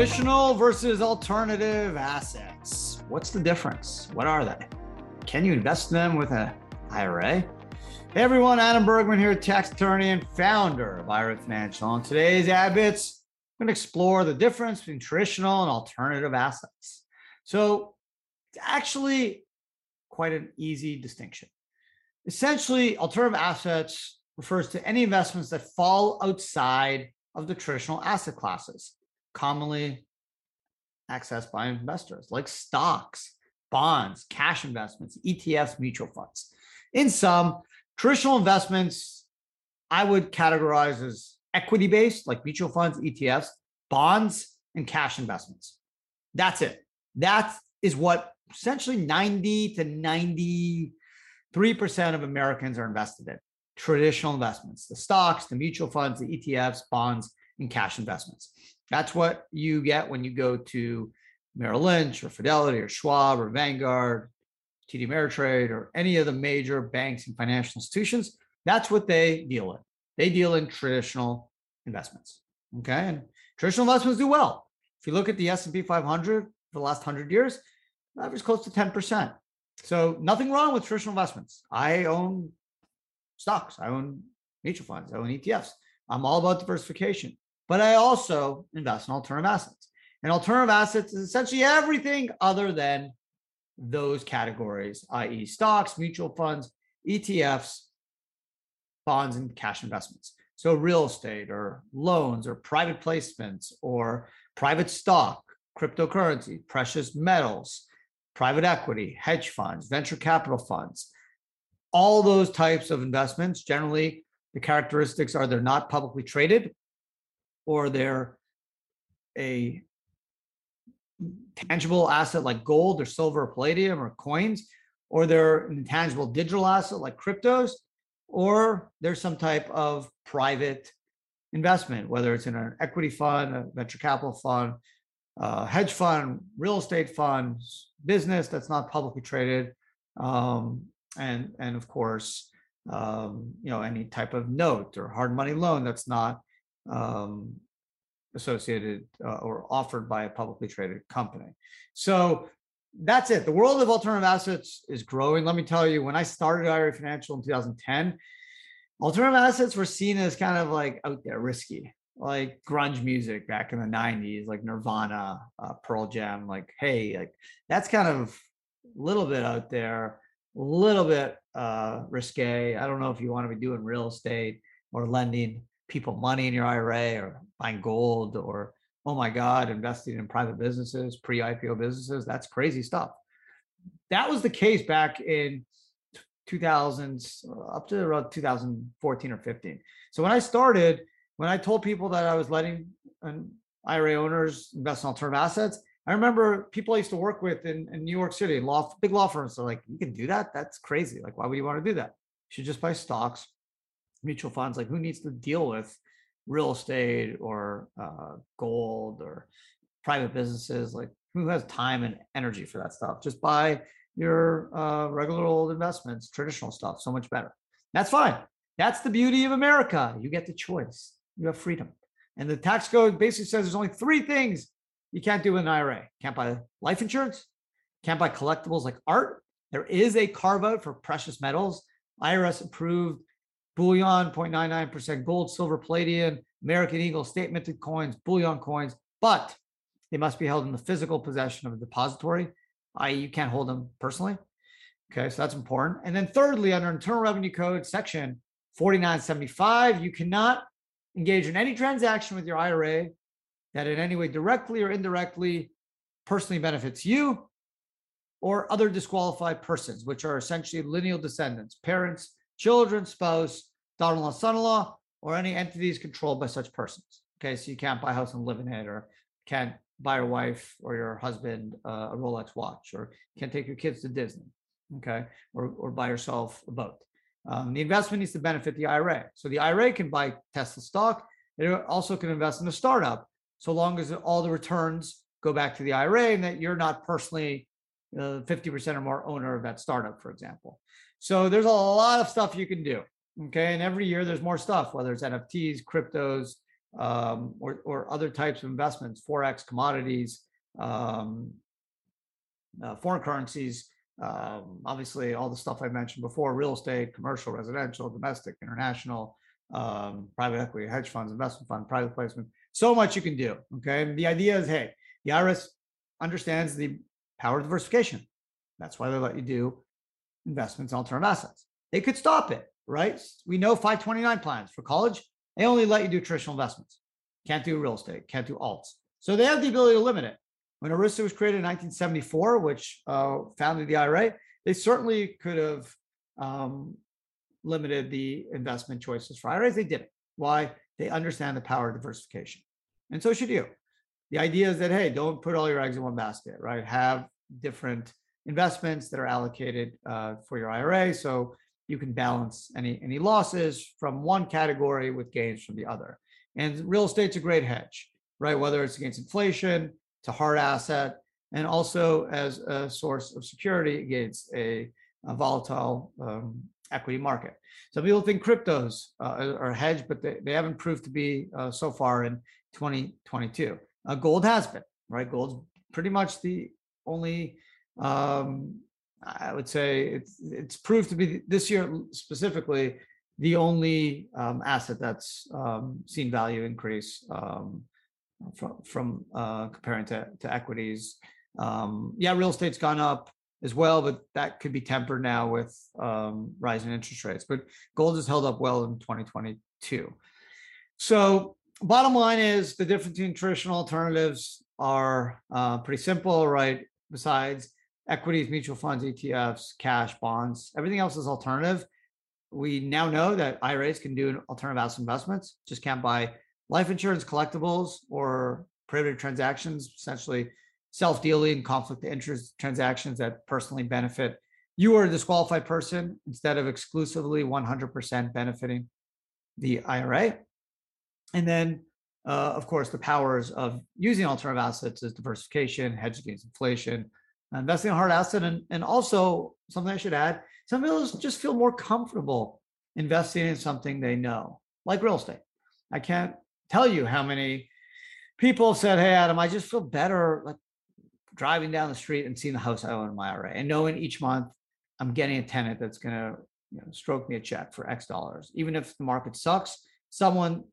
Traditional versus alternative assets. What's the difference? What are they? Can you invest in them with an IRA? Hey everyone, Adam Bergman here, tax attorney and founder of IRA Financial. On today's Habits, I'm going to explore the difference between traditional and alternative assets. So, it's actually quite an easy distinction. Essentially, alternative assets refers to any investments that fall outside of the traditional asset classes commonly accessed by investors, like stocks, bonds, cash investments, ETFs, mutual funds. In some traditional investments, I would categorize as equity based, like mutual funds, ETFs, bonds, and cash investments. That's it. That is what essentially 90 to 93% of Americans are invested in traditional investments, the stocks, the mutual funds, the ETFs, bonds, and cash investments. That's what you get when you go to Merrill Lynch or Fidelity or Schwab or Vanguard, TD Ameritrade, or any of the major banks and financial institutions. That's what they deal in. They deal in traditional investments. Okay, and traditional investments do well. If you look at the S&P 500 for the last 100 years, average close to 10%. So nothing wrong with traditional investments. I own stocks, I own mutual funds, I own ETFs. I'm all about diversification but I also invest in alternative assets. And alternative assets is essentially everything other than those categories, i.e., stocks, mutual funds, ETFs, bonds, and cash investments. So, real estate or loans or private placements or private stock, cryptocurrency, precious metals, private equity, hedge funds, venture capital funds, all those types of investments generally the characteristics are they're not publicly traded or they're a tangible asset like gold or silver or palladium or coins, or they're an intangible digital asset like cryptos, or there's some type of private investment, whether it's in an equity fund, a venture capital fund, a hedge fund, real estate fund, business that's not publicly traded, um, and and of course, um, you know any type of note or hard money loan that's not um, associated uh, or offered by a publicly traded company. So that's it. The world of alternative assets is growing. Let me tell you, when I started IRA Financial in 2010, alternative assets were seen as kind of like out there, risky, like grunge music back in the 90s, like Nirvana, uh, Pearl Jam. Like, hey, like that's kind of a little bit out there, a little bit uh, risque. I don't know if you want to be doing real estate or lending people money in your IRA or buying gold or, oh my God, investing in private businesses, pre IPO businesses. That's crazy stuff. That was the case back in 2000s uh, up to around 2014 or 15. So when I started, when I told people that I was letting an IRA owners invest in alternative assets, I remember people I used to work with in, in New York City, law big law firms. are like, you can do that? That's crazy. Like, why would you want to do that? You should just buy stocks, mutual funds like who needs to deal with real estate or uh, gold or private businesses? Like who has time and energy for that stuff? Just buy your uh, regular old investments traditional stuff so much better. That's fine. That's the beauty of america. You get the choice. You have freedom. And the tax code basically says there's only three things you can't do with an ira can't buy life insurance. Can't buy collectibles like art. There is a carve out for precious metals. Irs approved bullion 0.99% gold, silver, palladium, American Eagle, state minted coins, bullion coins, but they must be held in the physical possession of a depository, i.e., you can't hold them personally. Okay, so that's important. And then thirdly, under Internal Revenue Code section 4975, you cannot engage in any transaction with your IRA that in any way directly or indirectly personally benefits you or other disqualified persons, which are essentially lineal descendants, parents, children, spouse, daughter-in-law, son-in-law, or any entities controlled by such persons. Okay, so you can't buy a house and live in it, or can't buy your wife or your husband uh, a Rolex watch, or can't take your kids to Disney. Okay, or or buy yourself a boat. Um, the investment needs to benefit the IRA. So the IRA can buy Tesla stock. It also can invest in a startup, so long as all the returns go back to the IRA and that you're not personally uh, 50% or more owner of that startup, for example. So there's a lot of stuff you can do. Okay. And every year there's more stuff, whether it's NFTs, cryptos, um, or, or other types of investments, forex, commodities, um, uh, foreign currencies, um, obviously all the stuff I mentioned before, real estate, commercial, residential, domestic, international, um, private equity, hedge funds, investment fund, private placement, so much you can do. Okay. And the idea is, hey, the IRS understands the power diversification. That's why they let you do investments in alternative assets. They could stop it, right? We know 529 plans for college, they only let you do traditional investments. Can't do real estate, can't do alts. So they have the ability to limit it. When ERISA was created in 1974, which uh, founded the IRA, they certainly could have um, limited the investment choices for IRAs. They didn't. Why? They understand the power of diversification. And so should you. The idea is that, hey, don't put all your eggs in one basket, right? Have different investments that are allocated uh, for your IRA. So you can balance any, any losses from one category with gains from the other. And real estate's a great hedge, right? Whether it's against inflation, it's a hard asset, and also as a source of security against a, a volatile um, equity market. Some people think cryptos uh, are hedged, but they, they haven't proved to be uh, so far in 2022. Uh, gold has been, right? Gold's pretty much the only, um, I would say it's it's proved to be this year specifically the only um, asset that's um, seen value increase um, from from uh, comparing to to equities. Um, yeah, real estate's gone up as well, but that could be tempered now with um, rising interest rates. But gold has held up well in 2022. So bottom line is the difference between traditional alternatives are uh, pretty simple, right? Besides equities, mutual funds, ETFs, cash, bonds, everything else is alternative. We now know that IRAs can do alternative asset investments, just can't buy life insurance collectibles or prohibited transactions, essentially self-dealing conflict of interest transactions that personally benefit you or a disqualified person instead of exclusively 100% benefiting the IRA. And then, uh, of course, the powers of using alternative assets is diversification, hedge against inflation, investing in hard asset, and, and also something I should add, some people just feel more comfortable investing in something they know, like real estate. I can't tell you how many people said, Hey, Adam, I just feel better like driving down the street and seeing the house I own in my IRA and knowing each month I'm getting a tenant that's going to you know, stroke me a check for X dollars. Even if the market sucks, someone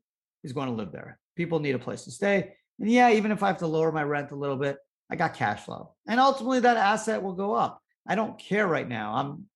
is going to live there. People need a place to stay. And yeah, even if I have to lower my rent a little bit, I got cash flow. And ultimately that asset will go up. I don't care right now. I'm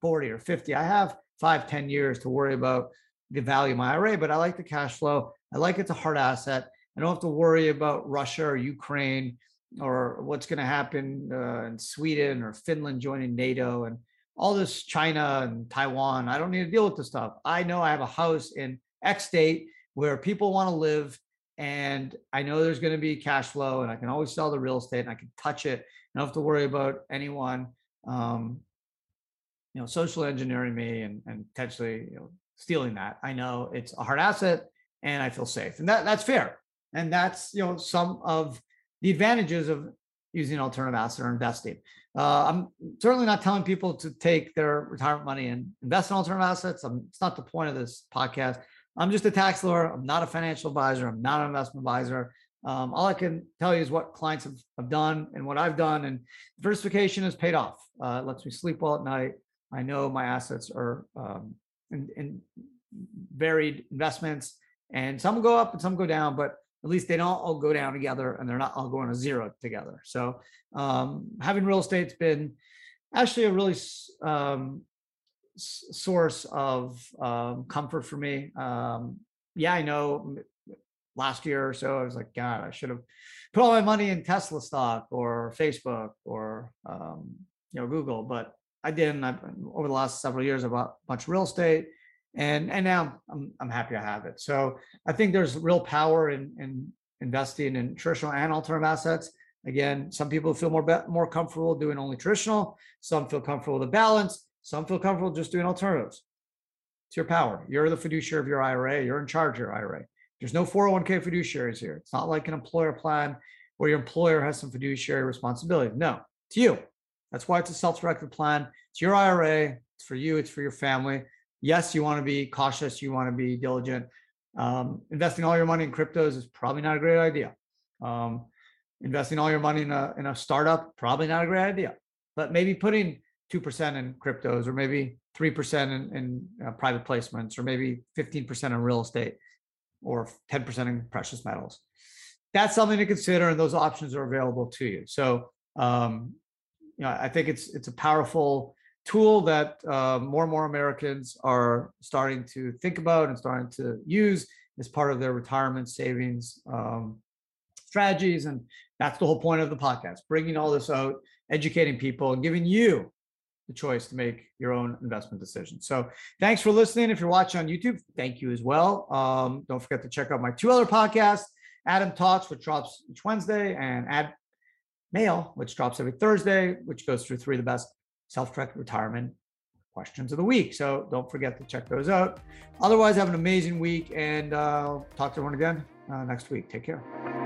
40 or 50. I have five, 10 years to worry about the value of my IRA, but I like the cash flow. I like it's a hard asset. I don't have to worry about Russia or Ukraine or what's going to happen uh, in Sweden or Finland joining NATO and all this China and Taiwan. I don't need to deal with this stuff. I know I have a house in X state where people want to live and I know there's going to be cash flow and I can always sell the real estate and I can touch it. I don't have to worry about anyone, um, you know, social engineering me and, and potentially you know, stealing that. I know it's a hard asset and I feel safe and that that's fair. And that's, you know, some of the advantages of using alternative asset or investing. Uh, I'm certainly not telling people to take their retirement money and invest in alternative assets. I'm, it's not the point of this podcast. I'm just a tax lawyer. I'm not a financial advisor. I'm not an investment advisor. Um, all I can tell you is what clients have, have done and what I've done. And diversification has paid off. Uh, it lets me sleep well at night. I know my assets are um, in, in varied investments, and some go up and some go down, but at least they don't all go down together and they're not all going to zero together. So um, having real estate's been actually a really um, source of um, comfort for me. Um, yeah, I know last year or so, I was like, God, I should have put all my money in Tesla stock or Facebook or um, you know Google, but I didn't. I've, over the last several years, I bought a bunch of real estate and and now I'm I'm happy to have it. So I think there's real power in in investing in traditional and alternative assets. Again, some people feel more more comfortable doing only traditional. Some feel comfortable with a balance. Some feel comfortable just doing alternatives. It's your power. You're the fiduciary of your IRA. You're in charge of your IRA. There's no 401k fiduciaries here. It's not like an employer plan where your employer has some fiduciary responsibility. No, it's you. That's why it's a self-directed plan. It's your IRA. It's for you. It's for your family yes, you want to be cautious, you want to be diligent, Um, investing all your money in cryptos is probably not a great idea. Um, investing all your money in a in a startup probably not a great idea. But maybe putting two percent in cryptos, or maybe three percent in, in uh, private placements, or maybe fifteen percent in real estate, or ten percent in precious metals. That's something to consider, and those options are available to you. So, um, you know, I think it's it's a powerful tool that uh, more and more Americans are starting to think about and starting to use as part of their retirement savings um, strategies. And that's the whole point of the podcast, bringing all this out, educating people, and giving you the choice to make your own investment decisions. So thanks for listening. If you're watching on YouTube, thank you as well. Um, don't forget to check out my two other podcasts, Adam Talks, which drops each Wednesday, and Ad Mail, which drops every Thursday, which goes through three of the best self-directed retirement questions of the week. So don't forget to check those out. Otherwise, have an amazing week and uh, talk to everyone again uh, next week. Take care.